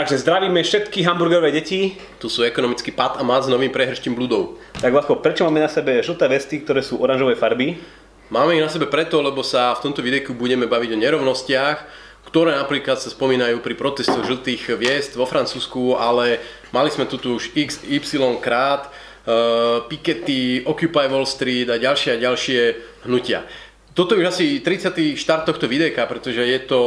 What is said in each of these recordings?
Takže zdravíme všetky hamburgerové deti. Tu sú ekonomický pad a mát s novým prehrštím bludov. Tak Vládko, prečo máme na sebe žlté vesty, ktoré sú oranžovej farby? Máme ich na sebe preto, lebo sa v tomto videu budeme baviť o nerovnostiach, ktoré napríklad sa spomínajú pri protestoch žltých hviezd vo Francúzsku, ale mali sme tu už x, y krát, uh, Occupy Wall Street a ďalšie a ďalšie hnutia. Toto je už asi 30. štart tohto videjka, pretože je to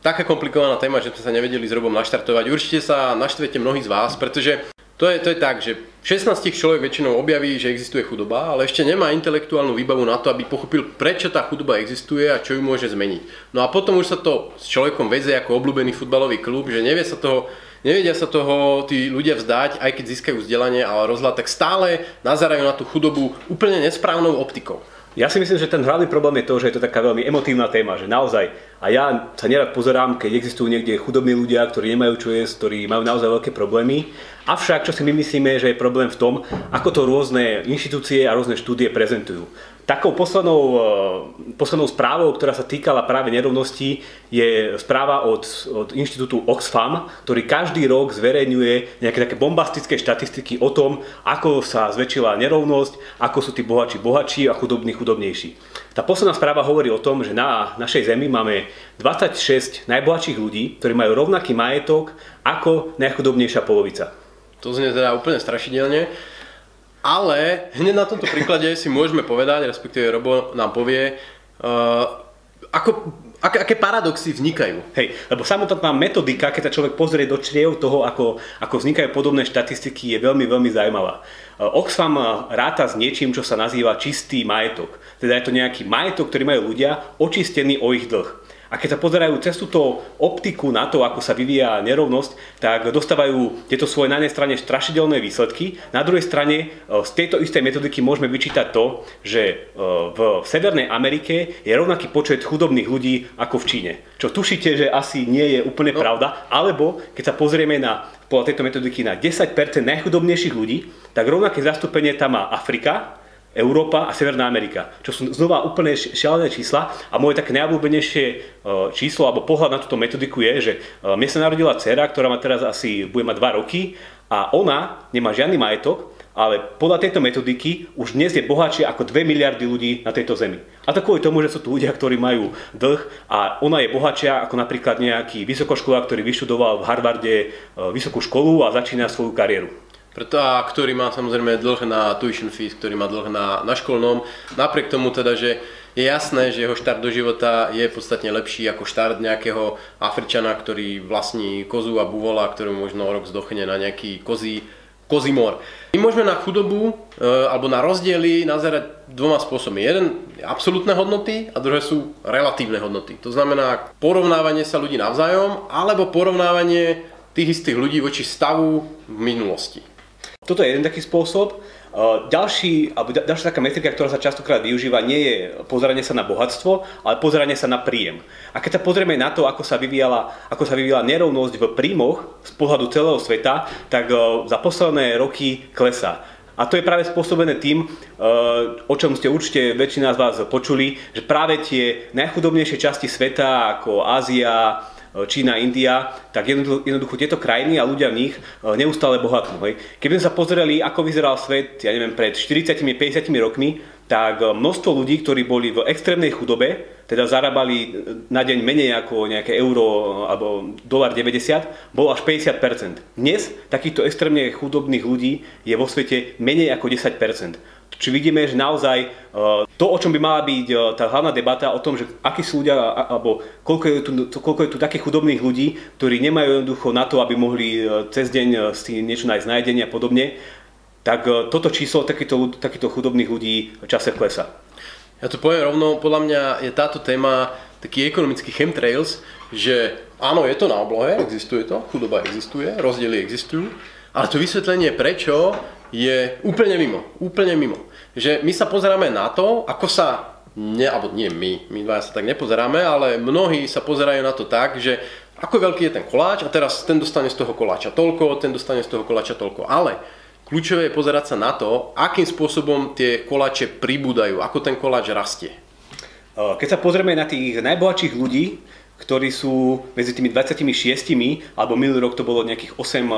taká komplikovaná téma, že sme sa nevedeli s Robom naštartovať. Určite sa naštvete mnohí z vás, pretože to je, to je tak, že 16 človek väčšinou objaví, že existuje chudoba, ale ešte nemá intelektuálnu výbavu na to, aby pochopil, prečo tá chudoba existuje a čo ju môže zmeniť. No a potom už sa to s človekom veze ako obľúbený futbalový klub, že nevie sa toho, nevedia sa toho tí ľudia vzdať, aj keď získajú vzdelanie, ale rozhľad, tak stále nazerajú na tú chudobu úplne nesprávnou optikou. Ja si myslím, že ten hlavný problém je to, že je to taká veľmi emotívna téma, že naozaj, a ja sa nerad pozerám, keď existujú niekde chudobní ľudia, ktorí nemajú čo jesť, ktorí majú naozaj veľké problémy. Avšak, čo si my myslíme, že je problém v tom, ako to rôzne inštitúcie a rôzne štúdie prezentujú. Takou poslednou, eh, poslednou správou, ktorá sa týkala práve nerovností, je správa od, od inštitútu Oxfam, ktorý každý rok zverejňuje nejaké také bombastické štatistiky o tom, ako sa zväčšila nerovnosť, ako sú tí bohači bohatší a chudobní chudobnejší. Tá posledná správa hovorí o tom, že na našej Zemi máme 26 najbohatších ľudí, ktorí majú rovnaký majetok ako najchudobnejšia polovica. To znie teda úplne strašidelne. Ale hneď na tomto príklade si môžeme povedať, respektíve Robo nám povie, uh, ako, aké, aké paradoxy vznikajú. Hej, lebo samotná metodika, keď sa človek pozrie do čriev toho, ako, ako vznikajú podobné štatistiky, je veľmi, veľmi zaujímavá. Uh, Oxfam ráta s niečím, čo sa nazýva čistý majetok. Teda je to nejaký majetok, ktorý majú ľudia očistený o ich dlh. A keď sa pozerajú cez túto optiku na to, ako sa vyvíja nerovnosť, tak dostávajú tieto svoje na jednej strane strašidelné výsledky. Na druhej strane e, z tejto istej metodiky môžeme vyčítať to, že e, v Severnej Amerike je rovnaký počet chudobných ľudí ako v Číne. Čo tušíte, že asi nie je úplne no. pravda, alebo keď sa pozrieme na podľa tejto metodiky na 10% najchudobnejších ľudí, tak rovnaké zastúpenie tam má Afrika, Európa a Severná Amerika, čo sú znova úplne šialené čísla a moje také najobľúbenejšie e, číslo alebo pohľad na túto metodiku je, že e, mne sa narodila dcera, ktorá má teraz asi, bude mať 2 roky a ona nemá žiadny majetok, ale podľa tejto metodiky už dnes je bohatšie ako 2 miliardy ľudí na tejto zemi. A to kvôli tomu, že sú tu ľudia, ktorí majú dlh a ona je bohatšia ako napríklad nejaký vysokoškolák, ktorý vyštudoval v Harvarde e, vysokú školu a začína svoju kariéru. Preto a ktorý má samozrejme dlh na tuition fees, ktorý má dlh na, na školnom. Napriek tomu teda, že je jasné, že jeho štart do života je podstatne lepší ako štart nejakého Afričana, ktorý vlastní kozu a buvola, ktorý možno rok zdochne na nejaký kozí, kozí mor. My môžeme na chudobu e, alebo na rozdiely nazerať dvoma spôsobmi. Jeden je absolútne hodnoty a druhé sú relatívne hodnoty. To znamená porovnávanie sa ľudí navzájom alebo porovnávanie tých istých ľudí voči stavu v minulosti. Toto je jeden taký spôsob. Ďalší, alebo ďalšia taká metrika, ktorá sa častokrát využíva, nie je pozeranie sa na bohatstvo, ale pozeranie sa na príjem. A keď sa pozrieme na to, ako sa vyvíjala, ako sa vyvíjala nerovnosť v príjmoch z pohľadu celého sveta, tak za posledné roky klesá. A to je práve spôsobené tým, o čom ste určite väčšina z vás počuli, že práve tie najchudobnejšie časti sveta, ako Ázia, E, Čína, India, tak jednoducho, tieto krajiny a ľudia v nich e, neustále bohatnú. Hej. Keby sme sa pozreli, ako vyzeral svet, ja neviem, pred 40-50 rokmi, tak e, množstvo ľudí, ktorí boli v extrémnej chudobe, teda zarábali na deň menej ako nejaké euro alebo dolar 90, bol až 50%. Dnes takýchto extrémne chudobných ľudí je vo svete menej ako 10%. Či vidíme, že naozaj e, to, o čom by mala byť e, tá hlavná debata, o tom, že akí sú ľudia, alebo koľko je, tu, koľko je tu takých chudobných ľudí, ktorí nemajú jednoducho na to, aby mohli e, cez deň si niečo nájsť nájdenie a podobne, tak toto číslo takýchto, takýchto chudobných ľudí čase klesa. Ja to poviem rovno, podľa mňa je táto téma taký ekonomický chemtrails, že áno, je to na oblohe, existuje to, chudoba existuje, rozdiely existujú, ale to vysvetlenie prečo je úplne mimo, úplne mimo že my sa pozeráme na to, ako sa, ne, alebo nie my, my dva sa tak nepozeráme, ale mnohí sa pozerajú na to tak, že ako veľký je ten koláč a teraz ten dostane z toho koláča toľko, ten dostane z toho koláča toľko. Ale kľúčové je pozerať sa na to, akým spôsobom tie koláče pribúdajú, ako ten koláč rastie. Keď sa pozrieme na tých najbohatších ľudí, ktorí sú medzi tými 26, alebo minulý rok to bolo nejakých 8 eh,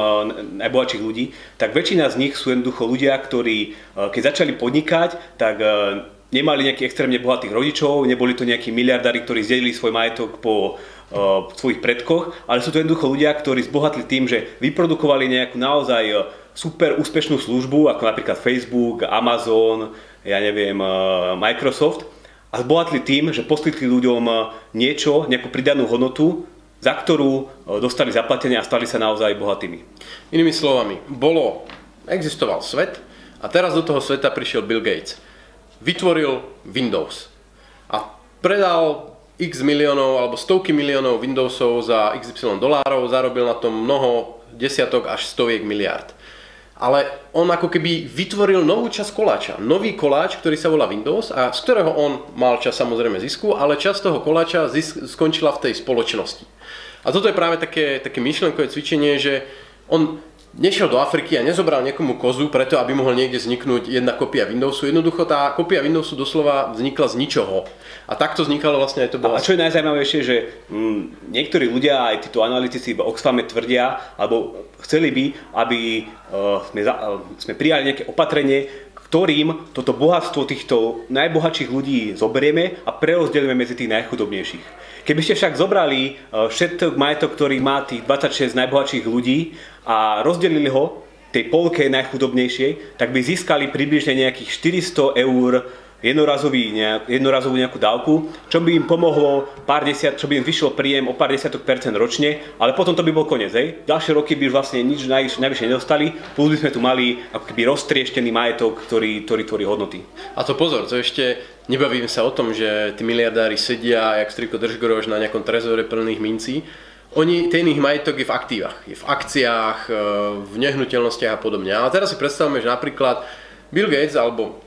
najbohatších ľudí, tak väčšina z nich sú jednoducho ľudia, ktorí eh, keď začali podnikať, tak eh, nemali nejakých extrémne bohatých rodičov, neboli to nejakí miliardári, ktorí zdelili svoj majetok po svojich predkoch, ale sú to jednoducho ľudia, ktorí zbohatli tým, že vyprodukovali nejakú naozaj super úspešnú službu, ako napríklad Facebook, Amazon, ja neviem, Microsoft a zbohatli tým, že poskytli ľuďom e, niečo, nejakú pridanú hodnotu, za ktorú e, dostali zaplatenie a stali sa naozaj bohatými. Inými slovami, bolo, existoval svet a teraz do toho sveta prišiel Bill Gates. Vytvoril Windows a predal x miliónov alebo stovky miliónov Windowsov za XY dolárov, zarobil na tom mnoho desiatok až stoviek miliard ale on ako keby vytvoril novú časť koláča. Nový koláč, ktorý sa volá Windows a z ktorého on mal čas samozrejme zisku, ale časť toho koláča zisk, skončila v tej spoločnosti. A toto je práve také, také myšlenkové cvičenie, že on nešiel do Afriky a nezobral niekomu kozu preto, aby mohol niekde vzniknúť jedna kopia Windowsu. Jednoducho tá kopia Windowsu doslova vznikla z ničoho. A takto vznikalo vlastne aj to bola... A čo je najzaujímavejšie, že mm, niektorí ľudia, aj títo analytici v Oxfame tvrdia, alebo chceli by, aby uh, sme, za, uh, sme prijali nejaké opatrenie, ktorým toto bohatstvo týchto najbohatších ľudí zoberieme a prerozdelíme medzi tých najchudobnejších. Keby ste však zobrali uh, všetok majetok, ktorý má tých 26 najbohatších ľudí a rozdelili ho tej polke najchudobnejšej, tak by získali približne nejakých 400 eur jednorazový, nejak, jednorazovú nejakú dávku, čo by im pomohlo pár desiat, čo by im vyšlo príjem o pár desiatok percent ročne, ale potom to by bol koniec. Hej. Ďalšie roky by už vlastne nič najvyššie nedostali, plus by sme tu mali ako keby roztrieštený majetok, ktorý, ktorý tvorí hodnoty. A to pozor, to ešte nebavíme sa o tom, že tí miliardári sedia jak striko držgorož na nejakom trezore plných mincí, oni, ten ich majetok je v aktívach, je v akciách, e, v nehnuteľnostiach a podobne. A teraz si predstavme, že napríklad Bill Gates alebo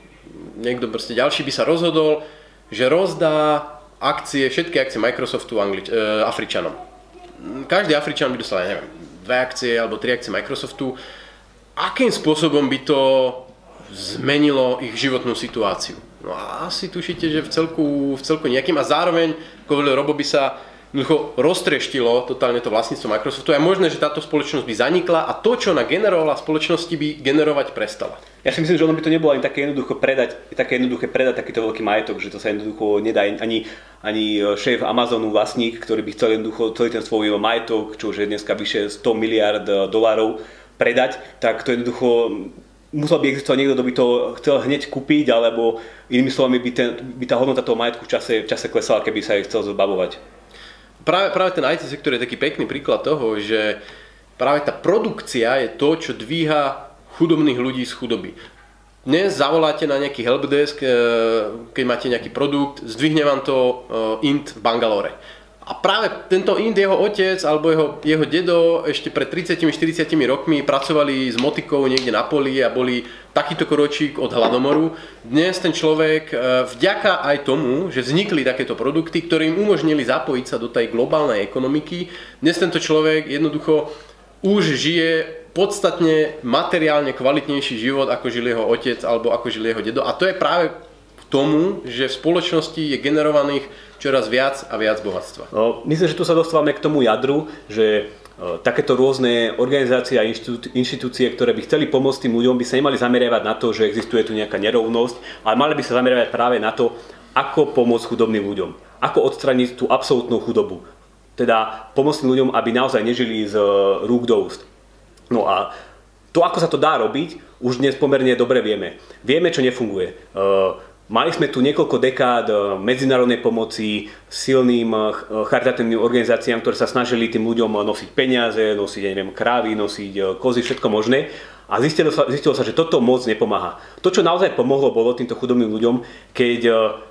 niekto proste ďalší by sa rozhodol, že rozdá akcie, všetky akcie Microsoftu Anglič- e, Afričanom. Každý Afričan by dostal, neviem, dve akcie alebo tri akcie Microsoftu. Akým spôsobom by to zmenilo ich životnú situáciu? No a asi tušíte, že v celku, v celku nejakým a zároveň, ako Robo by sa jednoducho roztreštilo totálne to vlastníctvo Microsoftu. Je možné, že táto spoločnosť by zanikla a to, čo ona generovala spoločnosti, by generovať prestala. Ja si myslím, že ono by to nebolo ani také jednoducho predať, také jednoduché predať takýto veľký majetok, že to sa jednoducho nedá ani, ani šéf Amazonu, vlastník, ktorý by chcel jednoducho celý ten svoj majetok, čo už je dneska vyše 100 miliard dolárov, predať, tak to jednoducho musel by existovať niekto, kto by to chcel hneď kúpiť, alebo inými slovami by, ten, by tá hodnota toho majetku v čase, v čase klesala, keby sa jej chcel zbavovať práve, práve ten IT sektor je taký pekný príklad toho, že práve tá produkcia je to, čo dvíha chudobných ľudí z chudoby. Dnes zavoláte na nejaký helpdesk, e, keď máte nejaký produkt, zdvihne vám to e, int v Bangalore. A práve tento Ind, jeho otec alebo jeho, jeho dedo ešte pred 30-40 rokmi pracovali s motikou niekde na poli a boli takýto kročík od hladomoru. Dnes ten človek e, vďaka aj tomu, že vznikli takéto produkty, ktoré im umožnili zapojiť sa do tej globálnej ekonomiky, dnes tento človek jednoducho už žije podstatne materiálne kvalitnejší život, ako žil jeho otec alebo ako žil jeho dedo. A to je práve tomu, že v spoločnosti je generovaných čoraz viac a viac bohatstva. No, myslím, že tu sa dostávame k tomu jadru, že e, takéto rôzne organizácie a inštitúcie, ktoré by chceli pomôcť tým ľuďom, by sa nemali zameriavať na to, že existuje tu nejaká nerovnosť, ale mali by sa zameriavať práve na to, ako pomôcť chudobným ľuďom. Ako odstraniť tú absolútnu chudobu. Teda pomôcť ľuďom, aby naozaj nežili z e, rúk do úst. No a to, ako sa to dá robiť, už dnes pomerne dobre vieme. Vieme, čo nefunguje. Mali sme tu niekoľko dekád eh, medzinárodnej pomoci silným eh, charitatívnym organizáciám, ktoré sa snažili tým ľuďom eh, nosiť peniaze, nosiť, neviem, krávy, nosiť kozy, všetko možné. A zistilo sa, zistilo sa, že toto moc nepomáha. To, čo naozaj pomohlo, bolo týmto chudobným ľuďom, keď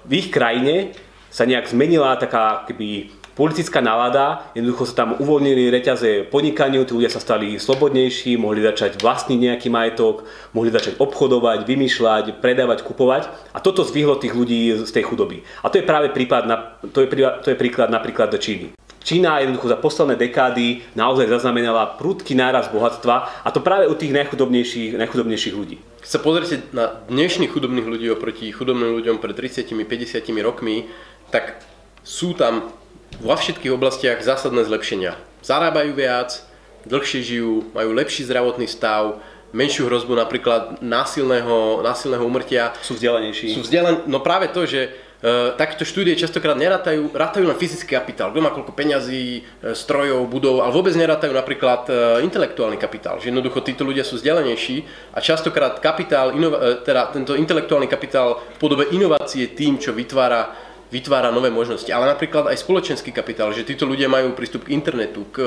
v ich krajine sa nejak zmenila taká keby politická nálada, jednoducho sa tam uvoľnili reťaze podnikaniu, tí ľudia sa stali slobodnejší, mohli začať vlastniť nejaký majetok, mohli začať obchodovať, vymýšľať, predávať, kupovať a toto zvihlo tých ľudí z tej chudoby. A to je práve príklad, to je, to je príklad napríklad do Číny. Čína jednoducho za posledné dekády naozaj zaznamenala prudký náraz bohatstva a to práve u tých najchudobnejších, najchudobnejších ľudí. Keď sa pozrite na dnešných chudobných ľudí oproti chudobným ľuďom pred 30-50 rokmi, tak sú tam vo všetkých oblastiach zásadné zlepšenia. Zarábajú viac, dlhšie žijú, majú lepší zdravotný stav, menšiu hrozbu napríklad násilného, násilného umrtia. Sú vzdelanejší. Sú vzdelaní, no práve to, že e, takéto štúdie častokrát nerátajú, rátajú len fyzický kapitál, kto má koľko peňazí, e, strojov, budov, ale vôbec nerátajú napríklad e, intelektuálny kapitál, že jednoducho títo ľudia sú vzdelanejší a častokrát kapitál, inova, e, teda tento intelektuálny kapitál v podobe inovácie tým, čo vytvára vytvára nové možnosti, ale napríklad aj spoločenský kapitál, že títo ľudia majú prístup k internetu, k,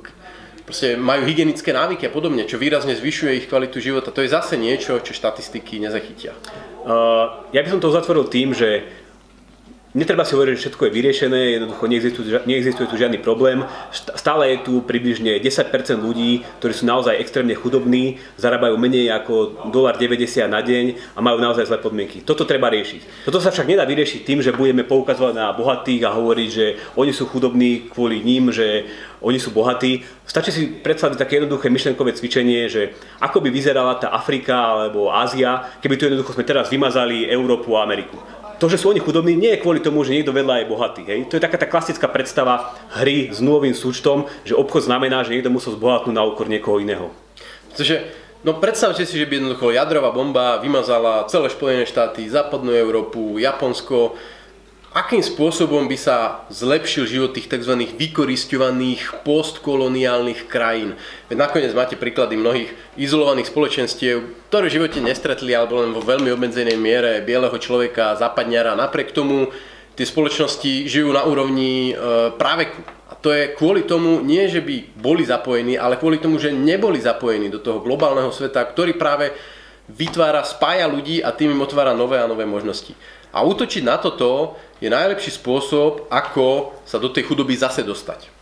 k proste majú hygienické návyky a podobne, čo výrazne zvyšuje ich kvalitu života. To je zase niečo, čo štatistiky nezachytia. Uh, ja by som to uzatvoril tým, že Netreba si hovoriť, že všetko je vyriešené, jednoducho neexistuje, tu žiadny problém. Stále je tu približne 10% ľudí, ktorí sú naozaj extrémne chudobní, zarábajú menej ako 1,90 na deň a majú naozaj zlé podmienky. Toto treba riešiť. Toto sa však nedá vyriešiť tým, že budeme poukazovať na bohatých a hovoriť, že oni sú chudobní kvôli ním, že oni sú bohatí. Stačí si predstaviť také jednoduché myšlenkové cvičenie, že ako by vyzerala tá Afrika alebo Ázia, keby tu jednoducho sme teraz vymazali Európu a Ameriku to, že sú oni chudobní, nie je kvôli tomu, že niekto vedľa je bohatý. Hej? To je taká tá klasická predstava hry s nulovým súčtom, že obchod znamená, že niekto musel zbohatnúť na úkor niekoho iného. Pretože, no predstavte si, že by jednoducho jadrová bomba vymazala celé Spojené štáty, západnú Európu, Japonsko, akým spôsobom by sa zlepšil život tých tzv. vykoristovaných postkoloniálnych krajín. Veď nakoniec máte príklady mnohých izolovaných spoločenstiev, ktoré v živote nestretli alebo len vo veľmi obmedzenej miere bieleho človeka, západňara. Napriek tomu tie spoločnosti žijú na úrovni e, práveku. A to je kvôli tomu, nie že by boli zapojení, ale kvôli tomu, že neboli zapojení do toho globálneho sveta, ktorý práve vytvára, spája ľudí a tým im otvára nové a nové možnosti. A útočiť na toto je najlepší spôsob, ako sa do tej chudoby zase dostať.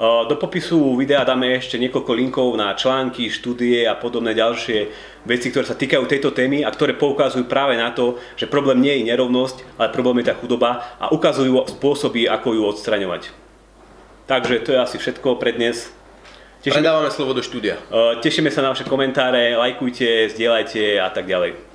Do popisu videa dáme ešte niekoľko linkov na články, štúdie a podobné ďalšie veci, ktoré sa týkajú tejto témy a ktoré poukazujú práve na to, že problém nie je nerovnosť, ale problém je tá chudoba a ukazujú spôsoby, ako ju odstraňovať. Takže to je asi všetko pre dnes. Tešíme, Predávame slovo do štúdia. Tešíme sa na vaše komentáre, lajkujte, zdieľajte a tak ďalej.